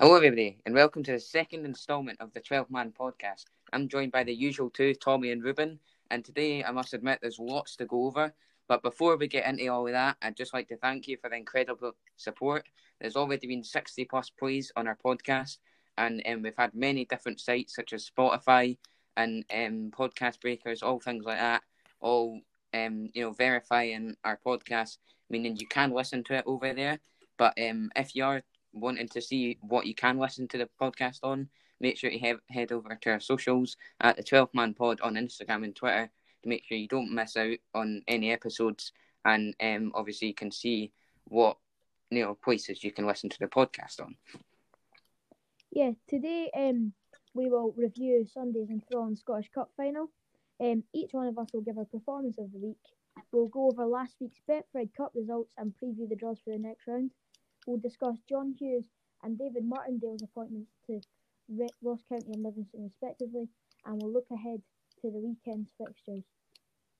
Hello, everybody, and welcome to the second instalment of the 12 Man podcast. I'm joined by the usual two, Tommy and Ruben, and today I must admit there's lots to go over. But before we get into all of that, I'd just like to thank you for the incredible support. There's already been 60 plus plays on our podcast, and um, we've had many different sites such as Spotify and um, podcast breakers, all things like that, all um, you know, verifying our podcast, meaning you can listen to it over there. But um, if you are wanting to see what you can listen to the podcast on, make sure you head over to our socials at the 12 Man Pod on Instagram and Twitter to make sure you don't miss out on any episodes. And um, obviously, you can see what you know places you can listen to the podcast on. Yeah, today um, we will review Sunday's Enthralling Scottish Cup final. Um, each one of us will give a performance of the week. We'll go over last week's Betfred Cup results and preview the draws for the next round. We'll discuss John Hughes and David Martindale's appointments to Ross County and Livingston respectively, and we'll look ahead to the weekend's fixtures.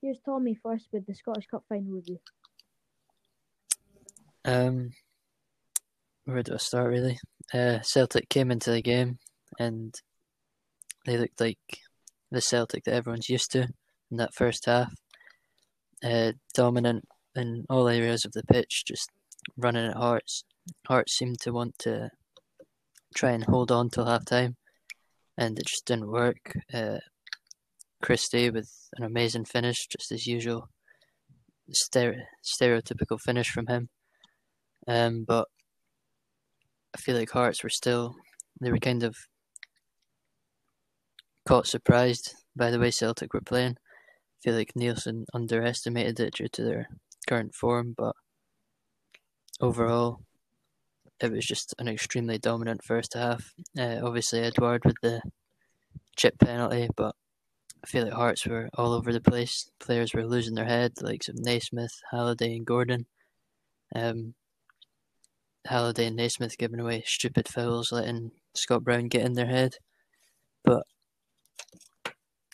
Here's Tommy first with the Scottish Cup final review. Um, where do I start really? Uh, Celtic came into the game and they looked like the Celtic that everyone's used to in that first half. Uh, dominant in all areas of the pitch, just running at Hearts. Hearts seemed to want to try and hold on till half time, and it just didn't work. Uh, Christie with an amazing finish, just as usual. Stere- stereotypical finish from him. Um, but I feel like Hearts were still, they were kind of caught surprised by the way Celtic were playing. I feel like Neilson underestimated it due to their current form, but overall, it was just an extremely dominant first half. Uh, obviously, Edouard with the chip penalty, but I feel like Hearts were all over the place. Players were losing their head, like of Naismith, Halliday, and Gordon. Um, Halliday and Naismith giving away stupid fouls, letting Scott Brown get in their head. But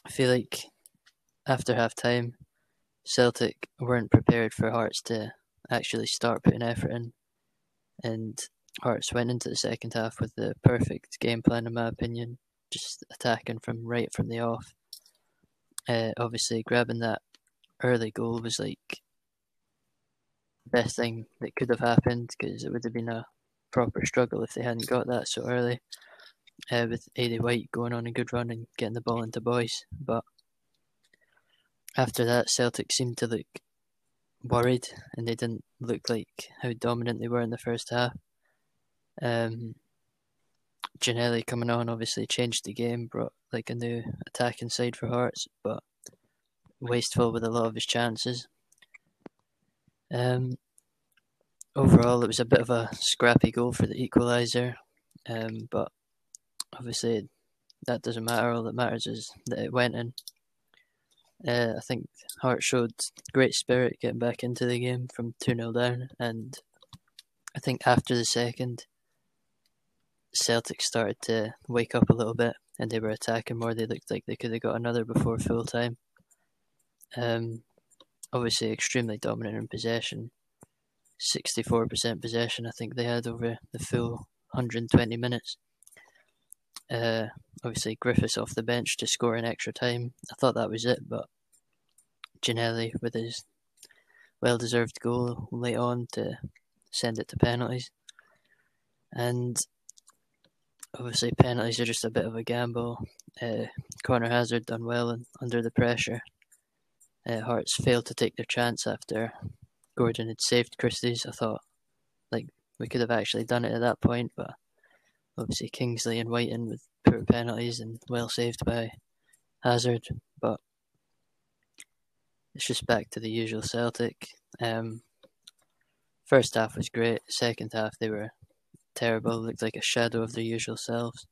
I feel like after half time, Celtic weren't prepared for Hearts to actually start putting effort in. And Hearts went into the second half with the perfect game plan, in my opinion, just attacking from right from the off. Uh, obviously, grabbing that early goal was like the best thing that could have happened because it would have been a proper struggle if they hadn't got that so early. Uh, with Aidy White going on a good run and getting the ball into Boyce, but after that, Celtic seemed to look worried and they didn't look like how dominant they were in the first half. Um, Ginnelly coming on obviously changed the game, brought like a new attacking side for Hearts, but wasteful with a lot of his chances. Um, overall, it was a bit of a scrappy goal for the equaliser, um, but obviously that doesn't matter. All that matters is that it went in. Uh, I think Hart showed great spirit getting back into the game from 2 0 down, and I think after the second, Celtic started to wake up a little bit and they were attacking more. They looked like they could have got another before full time. Um, obviously, extremely dominant in possession. 64% possession, I think they had over the full 120 minutes. Uh, obviously, Griffiths off the bench to score in extra time. I thought that was it, but Ginnelly with his well deserved goal late on to send it to penalties. And obviously, penalties are just a bit of a gamble. Uh, Conor Hazard done well and under the pressure. Uh, Hearts failed to take their chance after Gordon had saved Christie's. I thought like we could have actually done it at that point, but obviously Kingsley and Wighton with poor penalties and well saved by Hazard. But it's just back to the usual Celtic. Um, first half was great. Second half they were terrible. Looked like a shadow of their usual selves.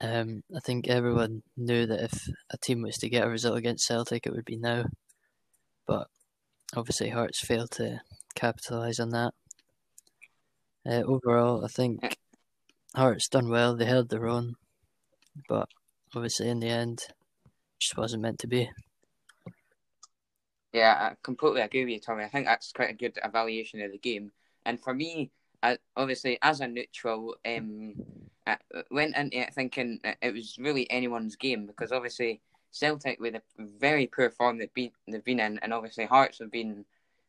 Um, I think everyone knew that if a team was to get a result against Celtic, it would be now. But obviously, Hearts failed to capitalise on that. Uh, overall, I think Hearts done well. They held their own, but obviously, in the end, it just wasn't meant to be. Yeah, I completely agree with you, Tommy. I think that's quite a good evaluation of the game. And for me, I, obviously, as a neutral, um, I went into it thinking it was really anyone's game because obviously Celtic with a very poor form they've been, they've been in, and obviously Hearts have been,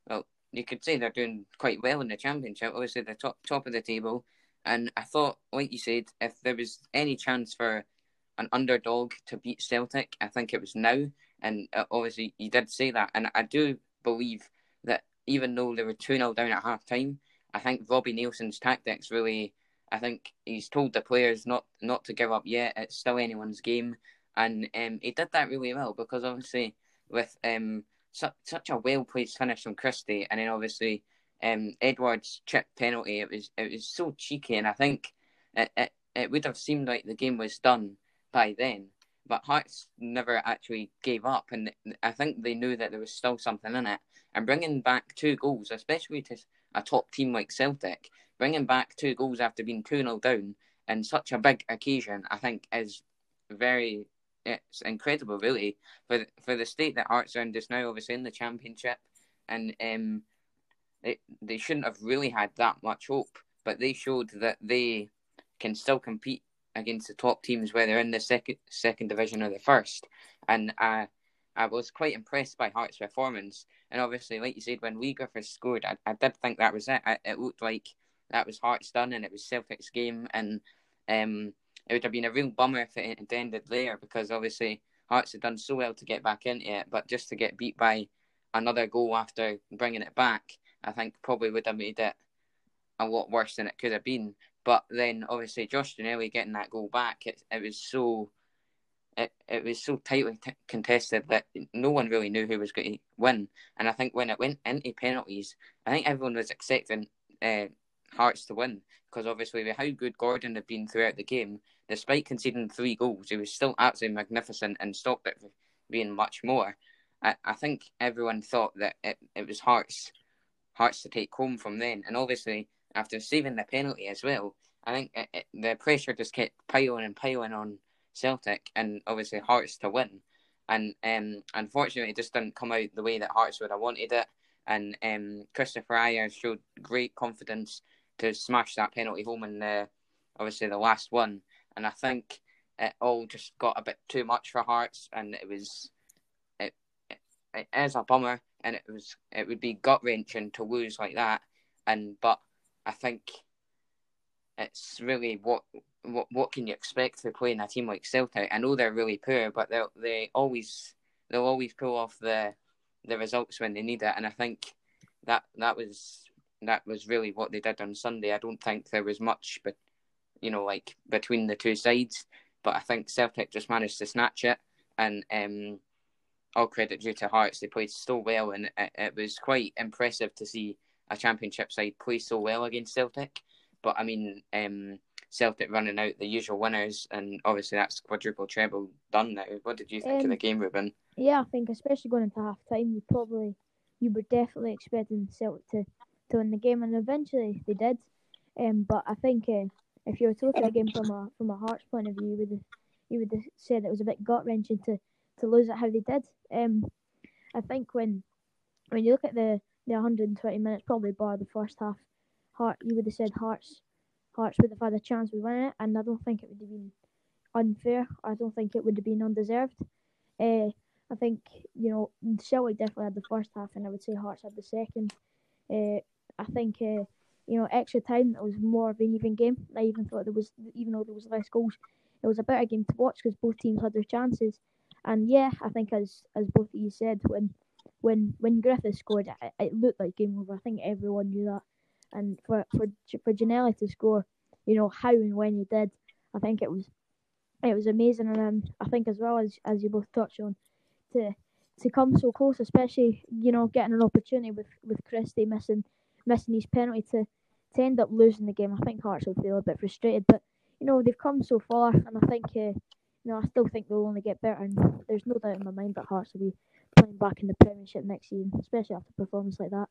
well, you could say they're doing quite well in the Championship. Obviously, the top top of the table, and I thought, like you said, if there was any chance for an underdog to beat Celtic, I think it was now. And uh, obviously, you did say that, and I do believe that even though they were two 0 down at half time, I think Robbie Neilson's tactics really. I think he's told the players not not to give up yet. It's still anyone's game, and um, he did that really well because obviously with um, su- such a well placed finish from Christie, and then obviously um, Edouard's chip penalty. It was it was so cheeky, and I think it, it it would have seemed like the game was done by then. But Hearts never actually gave up, and I think they knew that there was still something in it. And bringing back two goals, especially to a top team like Celtic, bringing back two goals after being 2 0 down in such a big occasion, I think is very it's incredible, really, for for the state that Hearts are in just now. Obviously, in the championship, and um, they they shouldn't have really had that much hope, but they showed that they can still compete against the top teams, whether in the second second division or the first. And I I was quite impressed by Hearts' performance. And obviously, like you said, when Leigh Griffiths scored, I, I did think that was it. I, it looked like that was Hearts done, and it was Celtic's game. And um, it would have been a real bummer if it had ended there because obviously Hearts had done so well to get back into it, but just to get beat by another goal after bringing it back, I think probably would have made it a lot worse than it could have been. But then obviously Josh Ginnelly getting that goal back, it it was so it, it was so tightly t- contested that no one really knew who was going to win. And I think when it went into penalties, I think everyone was expecting uh, Hearts to win because obviously with how good Gordon had been throughout the game, despite conceding three goals, he was still absolutely magnificent and stopped it being much more. I, I think everyone thought that it, it was Hearts Hearts to take home from then, and obviously after saving the penalty as well, I think it, it, the pressure just kept piling and piling on Celtic, and obviously Hearts to win. And um, unfortunately, it just didn't come out the way that Hearts would have wanted it. And um, Kristoffer Ajer showed great confidence to smash that penalty home in the obviously the last one. And I think it all just got a bit too much for Hearts, and it was it, it, it is a bummer, and it was it would be gut wrenching to lose like that. And but I think it's really what what what can you expect to play in a team like Celtic? I know they're really poor, but they they always they'll always pull off the the results when they need it, and I think that that was that was really what they did on Sunday. I don't think there was much, but you know, like between the two sides. But I think Celtic just managed to snatch it, and um, all credit due to Hearts. They played so well, and it, it, was quite impressive to see a Championship side play so well against Celtic. But I mean, um, Celtic running out the usual winners, and obviously that's quadruple treble done now. What did you think um, of the game, Ruben? Yeah, I think especially going into half time, you probably you were definitely expecting Celtic to to win the game, and eventually they did. Um, but I think uh, if you were to look at the game from a from a Hearts point of view, you would have, you would have said it was a bit gut wrenching to, to lose it how they did. Um, I think when when you look at the, the 120 minutes, probably bar the first half, Heart you would have said Hearts Hearts would have had a chance of winning it, and I don't think it would have been unfair. I don't think it would have been undeserved. Uh, I think you know Celtic definitely had the first half, and I would say Hearts had the second. Uh, I think uh, you know extra time it was more of an even game. I even thought there was even though there was less goals, it was a better game to watch because both teams had their chances. And yeah, I think as as both of you said, when when when Griffith scored, it, it looked like game over. I think everyone knew that. And for for for Ginnelly to score, you know how and when he did, I think it was it was amazing. And um, I think as well as as you both touched on, to to come so close, especially you know getting an opportunity with with Christie missing missing his penalty to to end up losing the game. I think Hearts will feel a bit frustrated, but you know they've come so far, and I think uh, you know I still think they'll only get better. And there's no doubt in my mind that Hearts will be playing back in the Premiership next season, especially after a performance like that.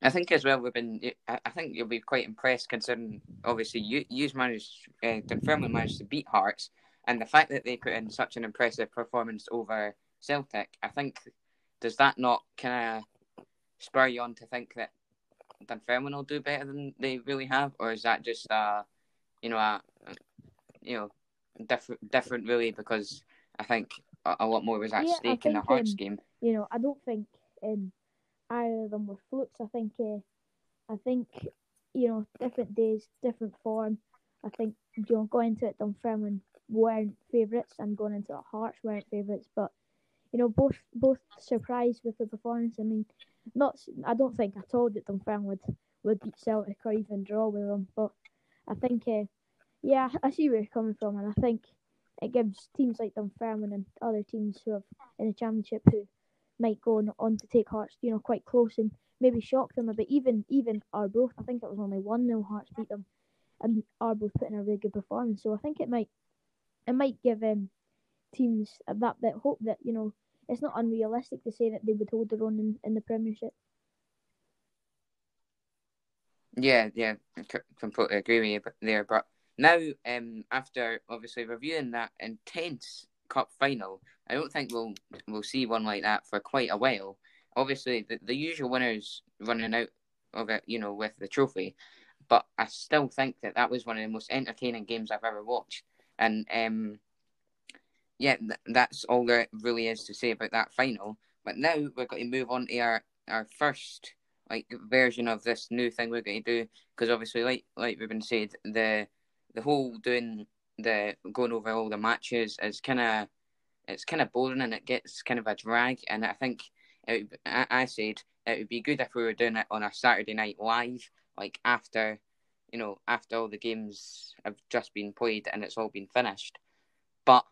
I think as well we've been. I think you'll be quite impressed considering obviously you you've managed uh, firmly managed to beat Hearts, and the fact that they put in such an impressive performance over Celtic. I think does that not kind of spur you on to think that Dunfermline will do better than they really have, or is that just uh, you know, a, you know, different different really because I think a, a lot more was at Yeah, stake in the Hearts um, game. You know, I don't think um, either of them were flukes. I think, uh, I think, you know, different days, different form. I think, you know, going into it, Dunfermline weren't favourites, and going into it, Hearts weren't favourites. But you know, both both surprised with the performance. I mean, not, I don't think I told that Dunfermline would would beat Celtic or even draw with them. But I think, uh, yeah, I see where you're coming from, and I think it gives teams like Dunfermline and other teams who have in the championship who might go on, on to take Hearts, you know, quite close and maybe shock them a bit. Even even Arbroath, I think it was only one 0 Hearts beat them, and Arbroath put in a really good performance. So I think it might it might give um, teams that bit hope that you know it's not unrealistic to say that they would hold their own in, in the Premiership. Yeah, yeah, completely agree with you there. But now, um, after obviously reviewing that intense cup final, I don't think we'll we'll see one like that for quite a while. Obviously, the, the usual winners running out of it, you know, with the trophy, but I still think that that was one of the most entertaining games I've ever watched. And um, yeah, th- that's all there really is to say about that final. But now we're going to move on to our our first like version of this new thing we're going to do because obviously, like like Ruben said, the the whole doing the going over all the matches is kind of it's kind of boring and it gets kind of a drag. And I think it, I, I said it would be good if we were doing it on a Saturday night live, like after you know after all the games have just been played and it's all been finished. But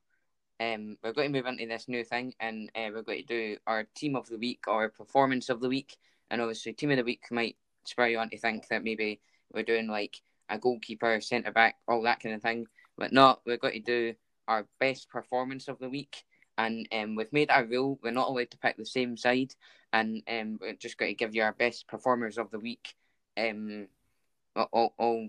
um, we're going to move into this new thing, and uh, we're going to do our team of the week or performance of the week. And obviously, team of the week might spur you on to think that maybe we're doing like a goalkeeper, centre back, all that kind of thing. But no, we're going to do our best performance of the week. And um, we've made a rule: we're not allowed to pick the same side, and um, we're just going to give you our best performers of the week. Um, all, all,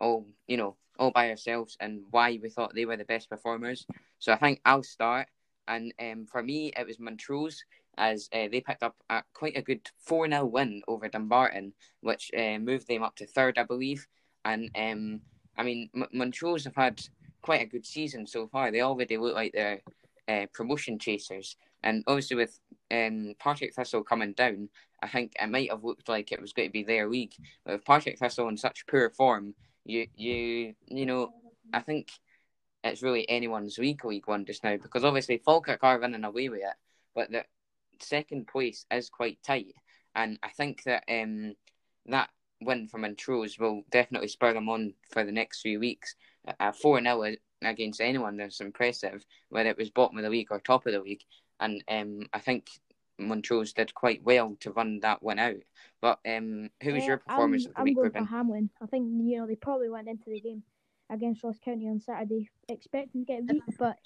all, you know, all by ourselves, and why we thought they were the best performers. So I think I'll start. And um, for me, it was Montrose, as uh, they picked up a, quite a good 4 0 win over Dumbarton, which uh, moved them up to third, I believe. And um, I mean, M- Montrose have had quite a good season so far. They already look like they're uh, promotion chasers. And obviously, with um, Partick Thistle coming down, I think it might have looked like it was going to be their league. But with Partick Thistle in such poor form, you you you know, I think it's really anyone's week League One just now because obviously Falkirk are running away with it, but the second place is quite tight, and I think that um that win from Montrose will definitely spur them on for the next few weeks. A four 0 against anyone that's impressive, whether it was bottom of the league or top of the league, and um I think Montrose did quite well to run that one out. But um, who was Uh, your performance I'm, of the I'm week, going for Hamilton. I think you know they probably went into the game against Ross County on Saturday expecting to get beat, but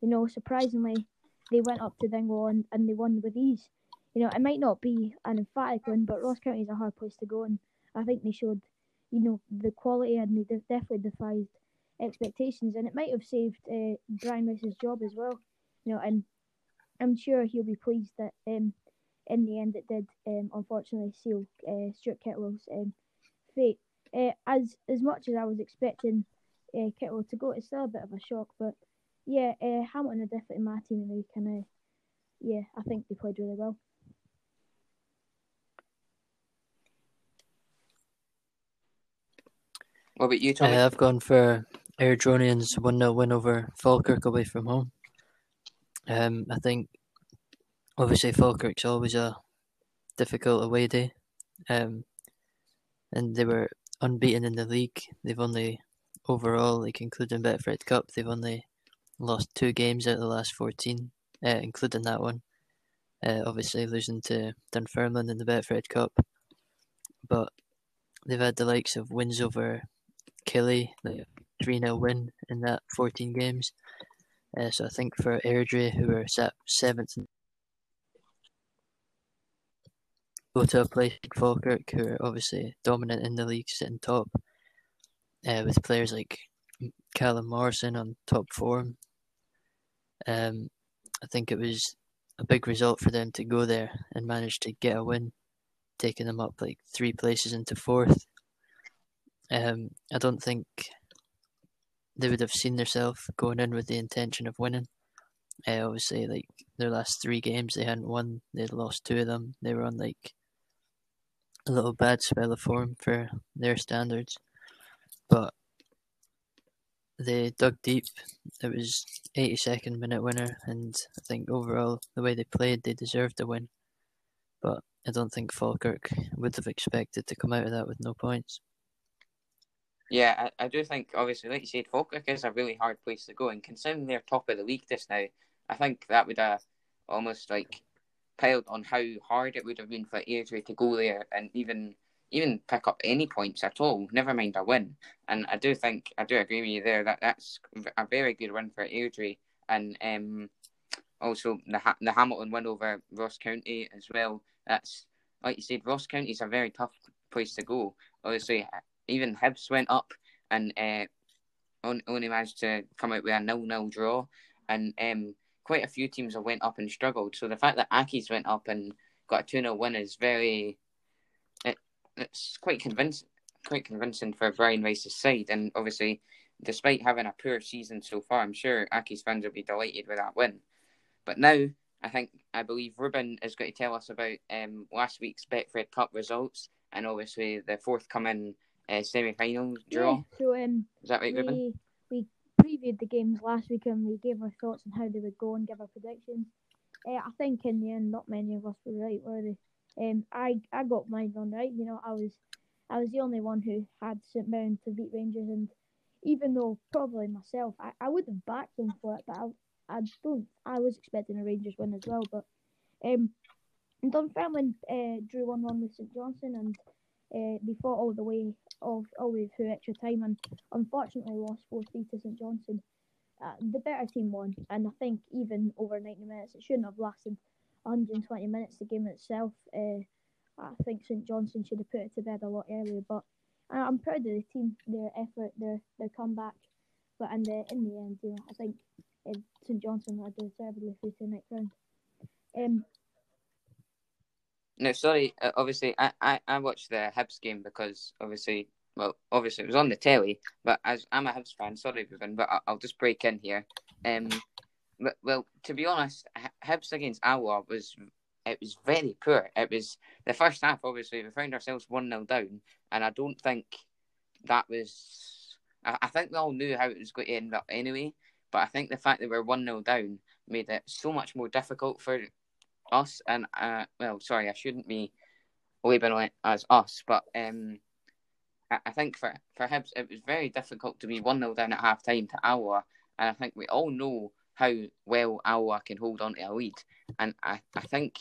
you know surprisingly they went up to Dingwall and, and they won with ease. You know it might not be an emphatic win, but Ross County is a hard place to go, and I think they showed you know the quality and they definitely defied expectations, and it might have saved uh, Brian Rice's job as well. You know, and I'm sure he'll be pleased that um, in the end it did um, unfortunately seal uh, Stuart Kettlewell's um, fate. Uh, as as much as I was expecting uh, to go, it's still a bit of a shock. But yeah, uh, Hamilton are definitely my team in the week, and uh, yeah, I think they played really well. What about you, Tommy? Uh, I've gone for Airdrieonians 1 0 win over Falkirk away from home. Um, I think obviously Falkirk's always a difficult away day. Um, and they were unbeaten in the league. They've only, overall, like including Betfred Cup, they've only lost two games out of the last 14, uh, including that one. Uh, obviously, losing to Dunfermline in the Betfred Cup. But they've had the likes of wins over Killie, like 3 0 win in that 14 games. Uh, so I think for Airdrie, who are sat seventh, go to a place like Falkirk, who are obviously dominant in the league, sitting top, uh, with players like Callum Morrison on top form. Um, I think it was a big result for them to go there and manage to get a win taking them up like three places into fourth. Um, I don't think they would have seen themselves going in with the intention of winning. Uh, obviously, like their last three games, they hadn't won. They'd lost two of them. They were on like a little bad spell of form for their standards, but they dug deep. It was 82nd minute winner, and I think overall the way they played, they deserved the win. But I don't think Falkirk would have expected to come out of that with no points. Yeah, I, I do think obviously, like you said, Falkirk is a really hard place to go, and considering they're top of the league just now, I think that would have almost like piled on how hard it would have been for Airdrie to go there and even even pick up any points at all. Never mind a win. And I do think I do agree with you there that that's a very good win for Airdrie, and um, also the the Hamilton win over Ross County as well. That's like you said, Ross County is a very tough place to go. Obviously, even Hibs went up and uh, only managed to come out with a nil-nil draw, and um, quite a few teams have went up and struggled. So the fact that Accies went up and got a 2 0 win is very. It, it's quite convincing, quite convincing for Brian Rice's side. And obviously, despite having a poor season so far, I'm sure Accies fans will be delighted with that win. But now, I think, I believe Ruben is going to tell us about um, last week's Betfred Cup results and obviously the forthcoming uh, semi final draw. Yeah, so, um, is that right, we, Ruben? We previewed the games last week and we gave our thoughts on how they would go and give our predictions. Uh, I think in the end, not many of us were right, were they? Um, I I got mine on right. You know, I was I was the only one who had St Mirren to beat Rangers, and even though probably myself, I, I would have backed them for it, but I I don't. I was expecting a Rangers win as well, but um, Dunfermline uh, drew one one with St Johnstone, and uh, they fought all the way all the way through extra time and unfortunately lost 4 3 to St Johnstone. Uh, the better team won, and I think even over 90 minutes, it shouldn't have lasted 120 minutes, the game itself. Uh, I think St Johnstone should have put it to bed a lot earlier, but I'm proud of the team, their effort, their their comeback. But in the in the end, you know, I think uh, St Johnstone are deservedly through to the next round. Um, no, sorry. Uh, obviously, I, I, I watched the Hibs game because obviously, well, obviously it was on the telly. But as I'm a Hibs fan, sorry, Ruben, but I'll, just break in here. Um, but, well, to be honest, Hibs against Alloa was it was very poor. It was the first half. Obviously, we found ourselves one 0 down, and I don't think that was. I, I think we all knew how it was going to end up anyway. But I think the fact that we we're one 0 down made it so much more difficult for us, and uh, well, sorry, I shouldn't be labeling it as us, but um, I, I think for for Hibs it was very difficult to be one 0 down at half time to Alloa, and I think we all know how well Alloa can hold on to a lead, and I, I think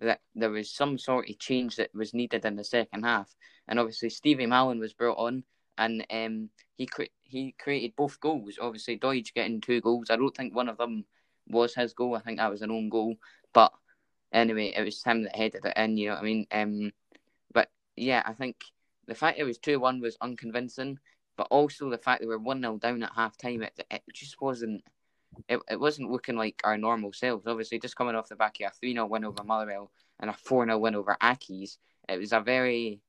that there was some sort of change that was needed in the second half, and obviously Stevie Mallan was brought on, and um, he cre- he created both goals. Obviously, Doidge getting two goals. I don't think one of them was his goal. I think that was an own goal, but anyway, it was him that headed it in. You know what I mean? Um, but yeah, I think the fact it was two one was unconvincing, but also the fact that we are one 0 down at half time, it it just wasn't. It, it wasn't looking like our normal selves. Obviously, just coming off the back of a 3 0 win over Motherwell and a 4 0 win over Accies, it was a very.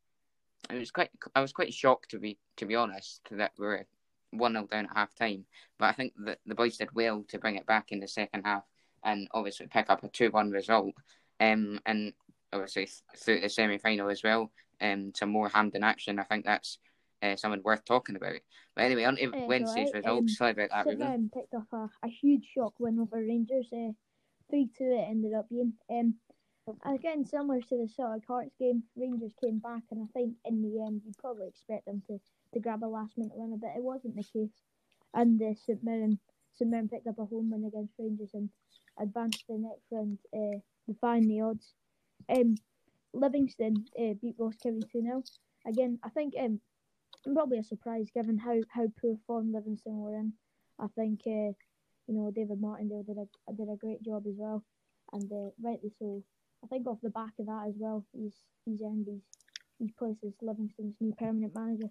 It was quite. I was quite shocked to be to be honest that we were one 0 down at half time. But I think that the boys did well to bring it back in the second half and obviously pick up a 2 1 result. Um, and obviously through the semi final as well, um, some more Hampden action. I think that's uh, something worth talking about. But anyway, on to uh, Wednesday's right. results. Um, Sorry about that, Ruben. Um, picked up a, a huge shock win over Rangers. Uh, 3 2 it ended up being. Um, again, similar to the Celtic Hearts game, Rangers came back, and I think in the end you'd probably expect them to, to grab a last minute win, but it wasn't the case. And uh, St Mirren, St Mirren picked up a home win against Rangers, and advance to the next round, uh, defying the odds. Um, Livingston uh, beat Ross County 2 0. Again, I think um, probably a surprise given how, how poor form Livingston were in. I think uh, you know David Martindale did a did a great job as well, and uh, rightly so. I think off the back of that as well, he's he's earned his his place as Livingston's new permanent manager.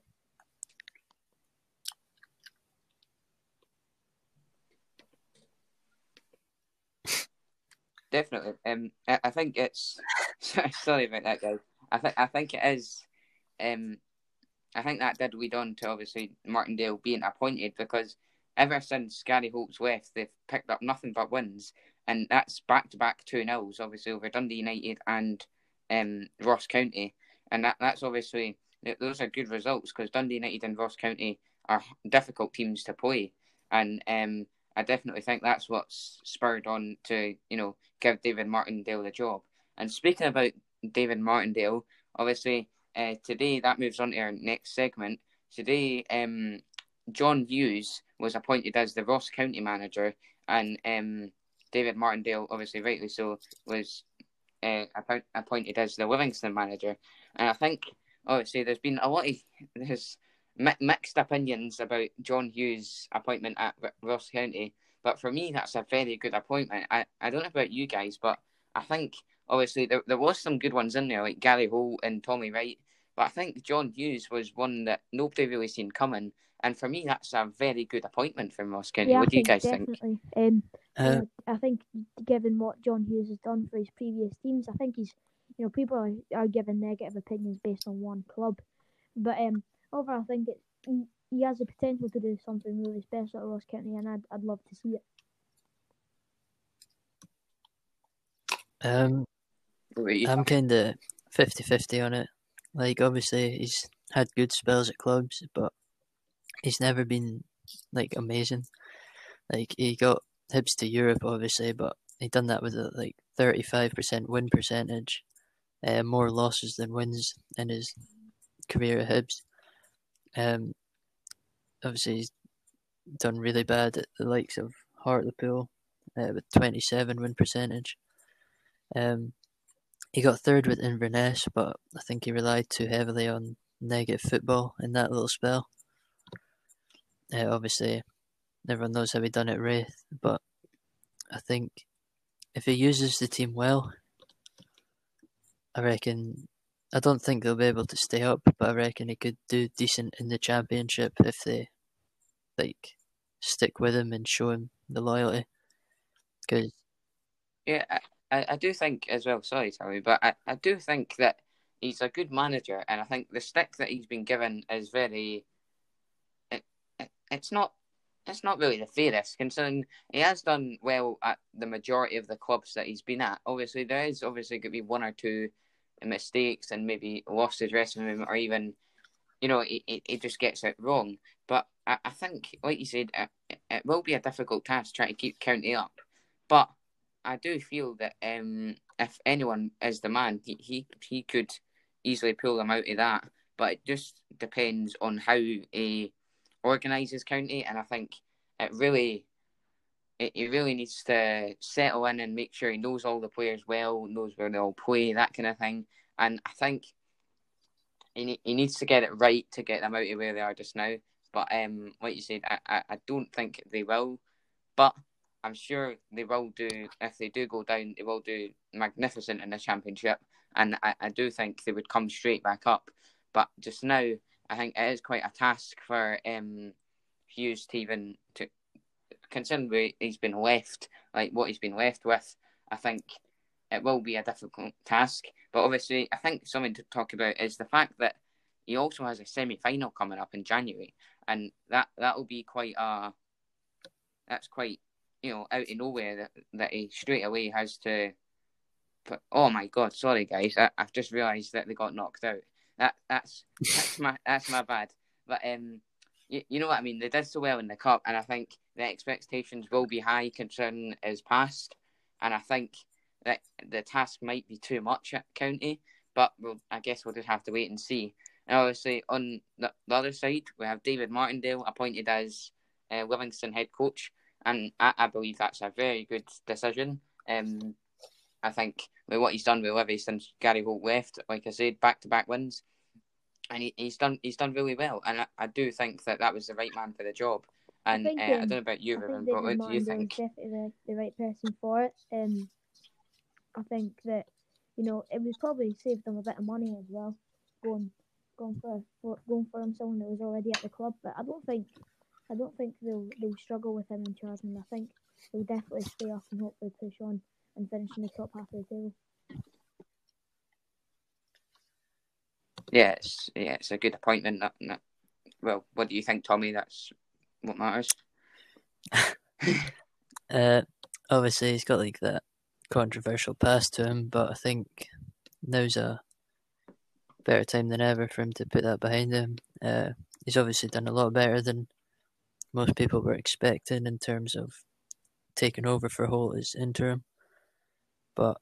Definitely. Um, I, I think it's sorry about that, guys. I think I think it is. Um, I think that did lead on to obviously Martindale being appointed because ever since Gary Holt's left, they've picked up nothing but wins, and that's back to back two nils, obviously over Dundee United and um, Ross County, and that that's obviously those are good results because Dundee United and Ross County are difficult teams to play, and um, I definitely think that's what's spurred on to you know give David Martindale the job. And speaking about David Martindale, obviously uh, today that moves on to our next segment. Today, um, John Hughes was appointed as the Ross County manager, and um, David Martindale, obviously rightly so, was uh, appointed as the Livingston manager. And I think, obviously, there's been a lot of there's mixed opinions about John Hughes' appointment at Ross County. But for me, that's a very good appointment. I, I don't know about you guys, but I think obviously there, there was some good ones in there, like Gary Holt and Tommy Wright. But I think John Hughes was one that nobody really seen coming. And for me, that's a very good appointment from Ross County. Yeah, what I do you guys definitely. think? Um, Uh, I think given what John Hughes has done for his previous teams, I think he's, you know, people are, are giving negative opinions based on one club. But um, overall, I think it's, he, he has the potential to do something really special at Ross County, and I'd, I'd love to see it. um, What about you? I'm kind of 50-50 on it. Like, obviously, he's had good spells at clubs, but he's never been like amazing. Like, he got Hibs to Europe, obviously, but he done that with a like 35% win percentage, uh, more losses than wins in his career at Hibs. Um, obviously, he's done really bad at the likes of Hartlepool uh, with 27 win percentage. Um, he got third with Inverness, but I think he relied too heavily on negative football in that little spell. Uh, obviously, everyone knows how he done at Raith, but I think if he uses the team well, I reckon. I don't think they'll be able to stay up, but I reckon he could do decent in the championship if they like stick with him and show him the loyalty. Because Yeah, I, I, I do think as well. Sorry, Tommy, but I, I do think that he's a good manager, and I think the stick that he's been given is very. It, it, it's not. It's not really the fairest, considering he has done well at the majority of the clubs that he's been at. Obviously, there is obviously going to be one or two mistakes and maybe lost his dressing room, or even, you know, he, he, he just gets it wrong. But I, I think, like you said, it, it will be a difficult task trying to keep County up. But I do feel that um, if anyone is the man, he, he he could easily pull them out of that. But it just depends on how he organises county, and I think it really, it, he really needs to settle in and make sure he knows all the players well, knows where they all play, that kind of thing. And I think he he needs to get it right to get them out of where they are just now. But um, like you said, I, I, I don't think they will. But I'm sure they will do if they do go down. They will do magnificent in the championship, and I, I do think they would come straight back up. But just now, I think it is quite a task for um, Hughes to even to considering where he's been left, like what he's been left with. I think it will be a difficult task. But obviously, I think something to talk about is the fact that he also has a semi final coming up in January, and that that will be quite a that's quite you know out of nowhere that that he straight away has to. Oh my god! Sorry, guys. I, I've just realised that they got knocked out. That that's that's my that's my bad. But um, you, you know what I mean. They did so well in the cup, and I think the expectations will be high concerning his past, and I think that the task might be too much at County. But we'll, I guess we'll just have to wait and see. And obviously, on the, the other side, we have David Martindale appointed as uh, Livingston head coach, and I, I believe that's a very good decision. Um, I think with what he's done with Livy since Gary Holt left, like I said, back to back wins, and he, he's done he's done really well. And I, I do think that that was the right man for the job. And think, uh, I um, don't know about you, I Ruben, but what do you think? definitely the, the right person for it. Um, I think that you know it would probably save them a bit of money as well, going going for, for going for him someone that was already at the club. But I don't think I don't think they'll they'll struggle with him in charge, and I think they'll definitely stay up and hopefully push on and finish in the top half of the table. Yeah, it's yeah, it's a good appointment. Not, not, well, what do you think, Tommy? That's what matters. uh, obviously, he's got like that controversial past to him, but I think now's a better time than ever for him to put that behind him. Uh, he's obviously done a lot better than most people were expecting in terms of taking over for Holt as interim. But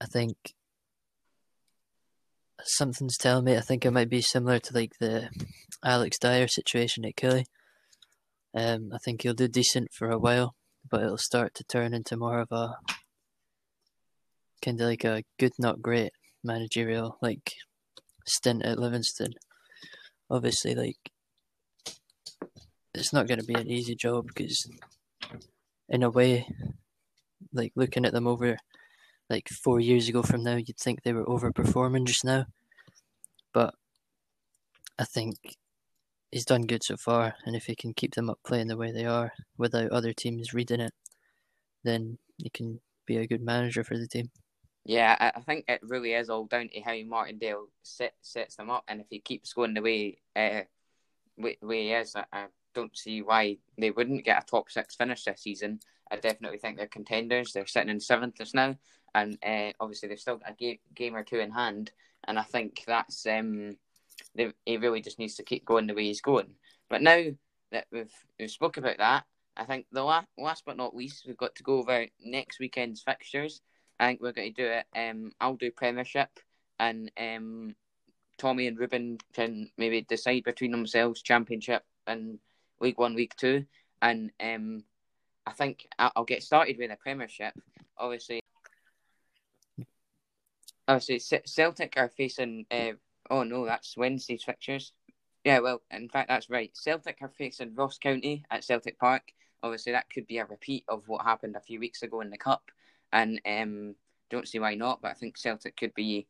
I think something's telling me I think it might be similar to like the Alex Dyer situation at Killie. Um, I think he'll do decent for a while, but it'll start to turn into more of a kind of like a good, not great managerial like stint at Livingston. Obviously, like it's not going to be an easy job because, in a way, like looking at them over like four years ago from now, you'd think they were overperforming just now. But I think he's done good so far, and if he can keep them up playing the way they are without other teams reading it, then he can be a good manager for the team. Yeah, I think it really is all down to how Martindale set, sets them up, and if he keeps going the way uh, way, way he is, I, I don't see why they wouldn't get a top six finish this season. I definitely think they're contenders. They're sitting in seventh just now, and uh, obviously they've still got a game, game or two in hand. And I think that's um, they, he really just needs to keep going the way he's going. But now that we've we've spoke about that, I think the last last but not least, we've got to go over next weekend's fixtures. I think we're going to do it. Um, I'll do Premiership, and um, Tommy and Ruben can maybe decide between themselves Championship and League One, Week Two, and um, I think I'll get started with the Premiership. Obviously, obviously Celtic are facing. Uh, oh no, that's Wednesday's fixtures. Yeah, well, in fact, that's right. Celtic are facing Ross County at Celtic Park. Obviously, that could be a repeat of what happened a few weeks ago in the cup, and um, don't see why not. But I think Celtic could be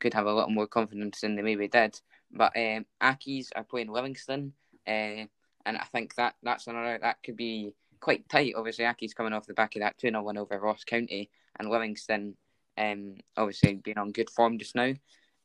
could have a little more confidence than they maybe did. But um, Accies are playing Livingston, uh, and I think that that's another that could be quite tight. Obviously, Accies coming off the back of that 2 0 win over Ross County, and Livingston um, obviously being on good form just now.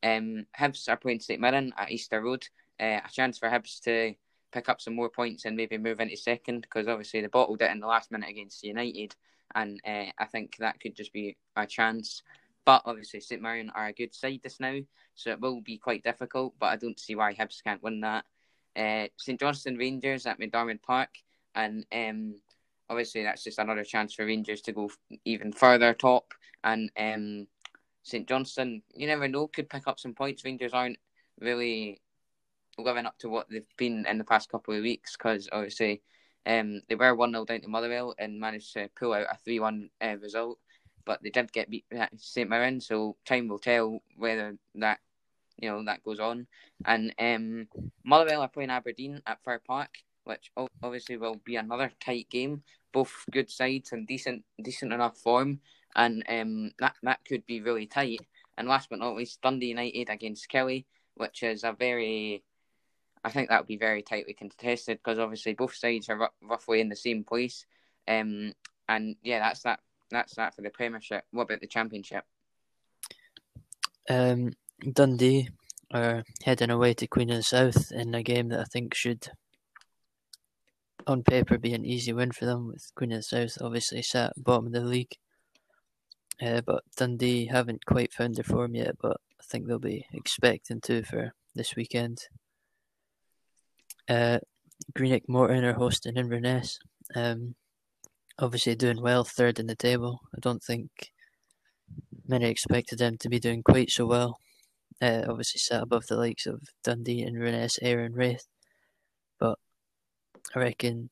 Um, Hibs are playing St Mirren at Easter Road. Uh, a chance for Hibs to pick up some more points and maybe move into second because obviously they bottled it in the last minute against United, and uh, I think that could just be a chance. But obviously, St Mirren are a good side just now, so it will be quite difficult. But I don't see why Hibs can't win that. Uh, St Johnstone Rangers at McDiarmid Park, and um, obviously that's just another chance for Rangers to go even further top. And um, St Johnstone, you never know, could pick up some points. Rangers aren't really living up to what they've been in the past couple of weeks because obviously um, they were 1 0 down to Motherwell and managed to pull out a 3 1 uh, result. But they did get beat at St Mirren, so time will tell whether that you know that goes on. And um, Motherwell are playing Aberdeen at Fir Park, which obviously will be another tight game. Both good sides and decent decent enough form, and um, that that could be really tight. And last but not least, Dundee United against Killie, which is a very, I think that would be very tightly contested because obviously both sides are r- roughly in the same place. Um, and yeah, that's that. That's that for the Premiership. What about the Championship? Um, Dundee are heading away to Queen of the South in a game that I think should on paper be an easy win for them with Queen of the South obviously sat bottom of the league. Uh, but Dundee haven't quite found their form yet, but I think they'll be expecting to for this weekend. Uh, Greenock Morton are hosting Inverness. Um, obviously doing well, third in the table. I don't think many expected them to be doing quite so well. Uh, obviously sat above the likes of Dundee, and Inverness, and Raith. But I reckon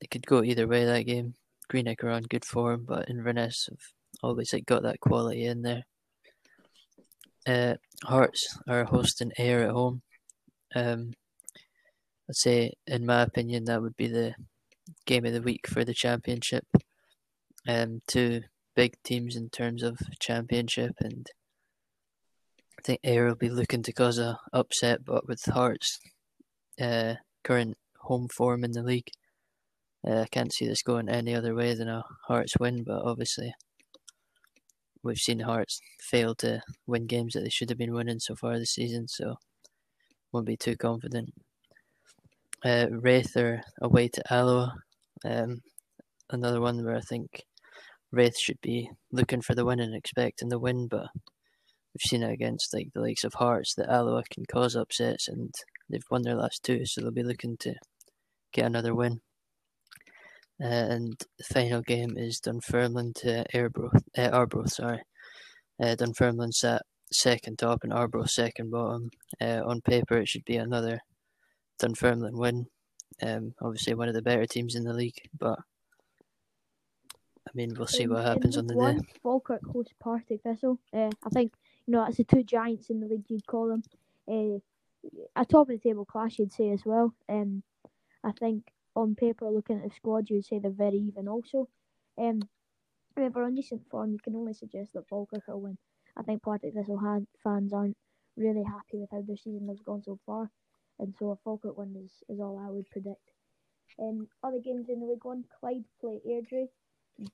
it could go either way that game. Greenock are on good form, but Inverness have always like got that quality in there. Uh, Hearts are hosting Ayr at home. Um, I'd say, in my opinion, that would be the game of the week for the championship. Um, two big teams in terms of championship, and I think Ayr will be looking to cause a upset, but with Hearts' uh, current home form in the league. Uh, I can't see this going any other way than a Hearts win, but obviously we've seen Hearts fail to win games that they should have been winning so far this season, so won't be too confident. Uh, Raith are away to Alloa. Um, another one where I think Raith should be looking for the win and expecting the win, but we've seen it against like the likes of Hearts that Alloa can cause upsets, and they've won their last two, so they'll be looking to get another win. And the final game is Dunfermline to Arbroath. Uh, Arbroath, sorry. Uh, Dunfermline sat second top and Arbroath second bottom. Uh, on paper, it should be another Dunfermline win. Um, obviously, one of the better teams in the league, but I mean, we'll see In- what happens on the day. One, Falkirk host Partick Thistle. Uh, I think you know that's the two giants in the league. You'd call them uh, a top of the table clash. You'd say as well. Um, I think on paper, looking at the squad, you'd say they're very even. Also, um, however, on recent form, you can only suggest that Falkirk will win. I think Partick Thistle had fans aren't really happy with how their season has gone so far, and so a Falkirk win is, is all I would predict. Um, other games in the League One, Clyde play Airdrie.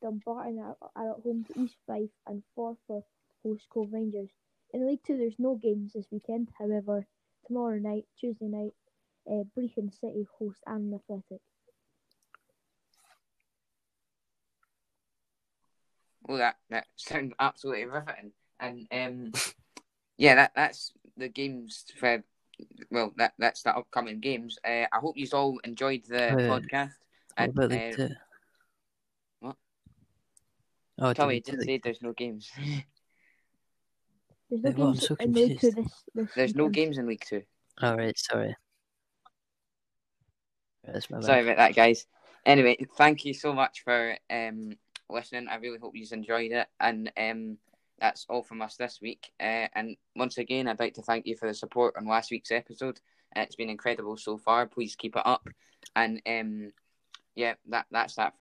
Dumbarton are, are at home to East Fife and Forfar host Cove Rangers. In the League Two, there's no games this weekend. However, tomorrow night, Tuesday night, uh, Brechin City host Annan Athletic. Well, that that sounds absolutely riveting, and um, yeah, that that's the games for. Well, that that's the upcoming games. Uh, I hope you all enjoyed the Uh, podcast. What And, about uh, what? Oh, to Tommy League Two, didn't say there's no games. There's no Wait, what? Games so in the League Two confused. this, this There's no games in League Two. Oh, right, sorry. That's my bad. Sorry about that, guys. Anyway, thank you so much for um, listening. I really hope you enjoyed it. And um, that's all from us this week. Uh, and once again, I'd like to thank you for the support on last week's episode. It's been incredible so far. Please keep it up. And um, yeah, that that's that